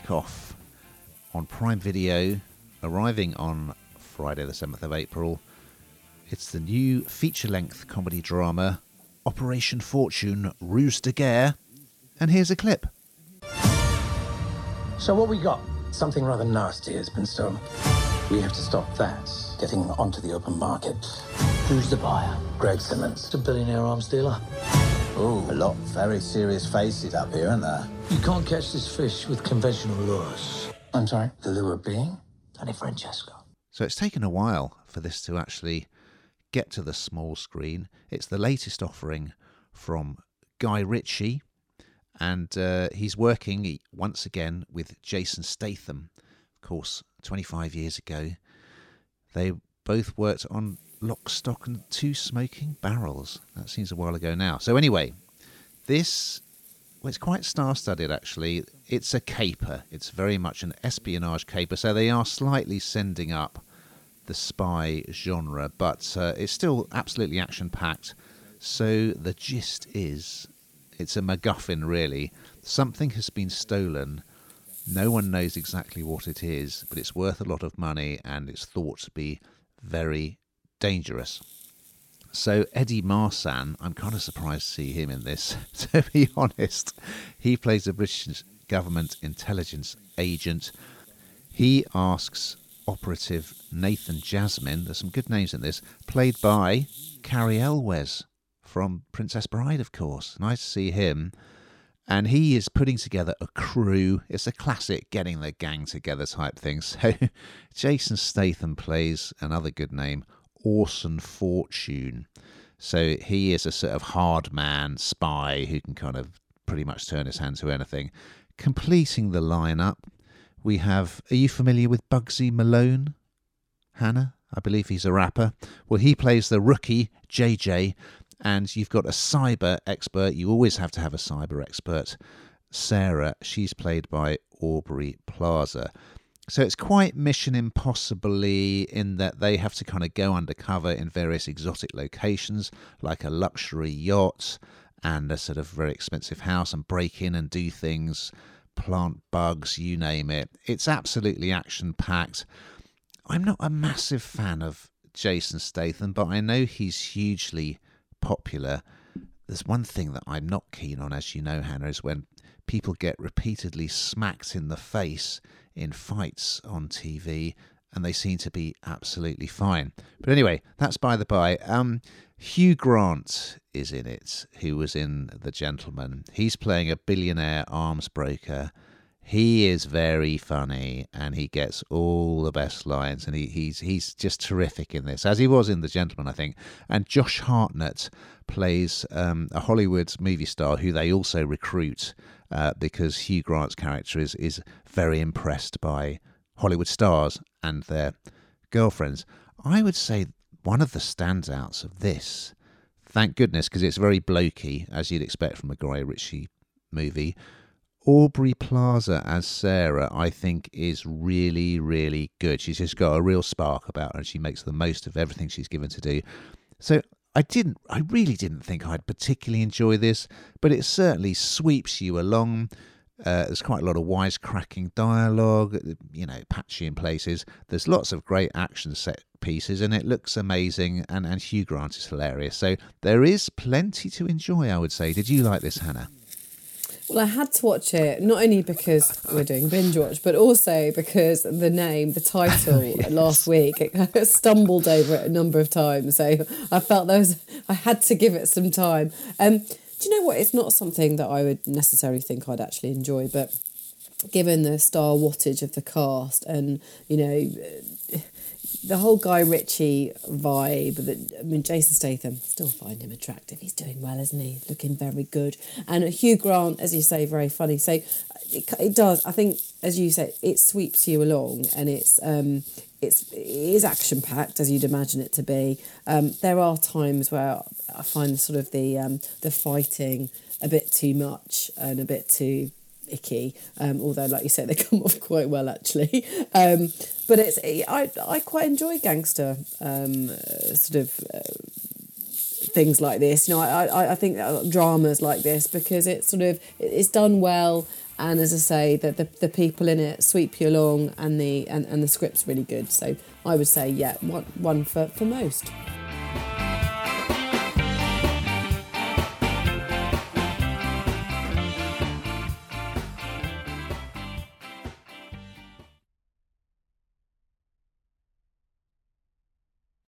kickoff on Prime Video, arriving on Friday, the 7th of April. It's the new feature length comedy drama, Operation Fortune Ruse de Guerre. And here's a clip. So, what we got? Something rather nasty has been stolen. We have to stop that getting onto the open market. Who's the buyer? Greg Simmonds, a billionaire arms dealer. Oh, a lot of very serious faces up here, aren't there? You can't catch this fish with conventional lures. I'm sorry? The lure being? Danny Francesco. So it's taken a while for this to actually get to the small screen. It's the latest offering from Guy Ritchie, and uh, he's working once again with Jason Statham. Of course, 25 years ago, they both worked on Lock, Stock, and Two Smoking Barrels. That seems a while ago now. So, anyway, this well, it's quite star-studded actually. It's a caper. It's very much an espionage caper. So they are slightly sending up the spy genre, but uh, it's still absolutely action-packed. So the gist is, it's a MacGuffin really. Something has been stolen. No one knows exactly what it is, but it's worth a lot of money, and it's thought to be very dangerous. So Eddie Marsan, I'm kind of surprised to see him in this. to be honest, he plays a British government intelligence agent. He asks operative Nathan Jasmine. There's some good names in this, played by Cary Elwes from Princess Bride, of course. Nice to see him. And he is putting together a crew. It's a classic getting the gang together type thing. So Jason Statham plays another good name, Orson Fortune. So he is a sort of hard man spy who can kind of pretty much turn his hand to anything. Completing the lineup, we have. Are you familiar with Bugsy Malone? Hannah? I believe he's a rapper. Well, he plays the rookie, JJ, and you've got a cyber expert. You always have to have a cyber expert. Sarah, she's played by Aubrey Plaza. So it's quite Mission Impossible in that they have to kind of go undercover in various exotic locations, like a luxury yacht and a sort of very expensive house, and break in and do things, plant bugs, you name it. It's absolutely action packed. I'm not a massive fan of Jason Statham, but I know he's hugely popular. There's one thing that I'm not keen on, as you know, Hannah, is when people get repeatedly smacked in the face in fights on TV, and they seem to be absolutely fine. But anyway, that's by the by. Um, Hugh Grant is in it, who was in The Gentlemen. He's playing a billionaire arms broker. He is very funny and he gets all the best lines and he, he's he's just terrific in this, as he was in The Gentlemen, I think. And Josh Hartnett plays um, a Hollywood movie star who they also recruit uh, because Hugh Grant's character is is very impressed by Hollywood stars and their girlfriends. I would say one of the standouts of this, thank goodness, because it's very blokey, as you'd expect from a Guy Ritchie movie. Aubrey Plaza as Sarah, I think, is really, really good. She's just got a real spark about her and she makes the most of everything she's given to do. So I didn't, I really didn't think I'd particularly enjoy this, but it certainly sweeps you along. Uh, there's quite a lot of wisecracking dialogue, you know, patchy in places. There's lots of great action set pieces, and it looks amazing. And, and Hugh Grant is hilarious. So there is plenty to enjoy, I would say. Did you like this, Hannah? Well, I had to watch it not only because we're doing Bingewatch, but also because the name, the title yes. last week, stumbled over it a number of times. So I felt those I had to give it some time. Um, do you know what? It's not something that I would necessarily think I'd actually enjoy, but given the star wattage of the cast and you know the whole Guy Ritchie vibe. That I mean, Jason Statham still find him attractive. He's doing well, isn't he? Looking very good. And Hugh Grant, as you say, very funny. So it, it does. I think, as you say, it sweeps you along, and it's um, it's it is action packed as you'd imagine it to be. Um, there are times where I find sort of the um, the fighting a bit too much and a bit too icky. Um, although, like you said, they come off quite well actually. Um, but it's I I quite enjoy gangster um, sort of. Uh, things like this, you know, I, I, think dramas like this because it's sort of it's done well and as I say, the, the, the people in it sweep you along, and the and, and the script's really good. So I would say, yeah, one one for for most.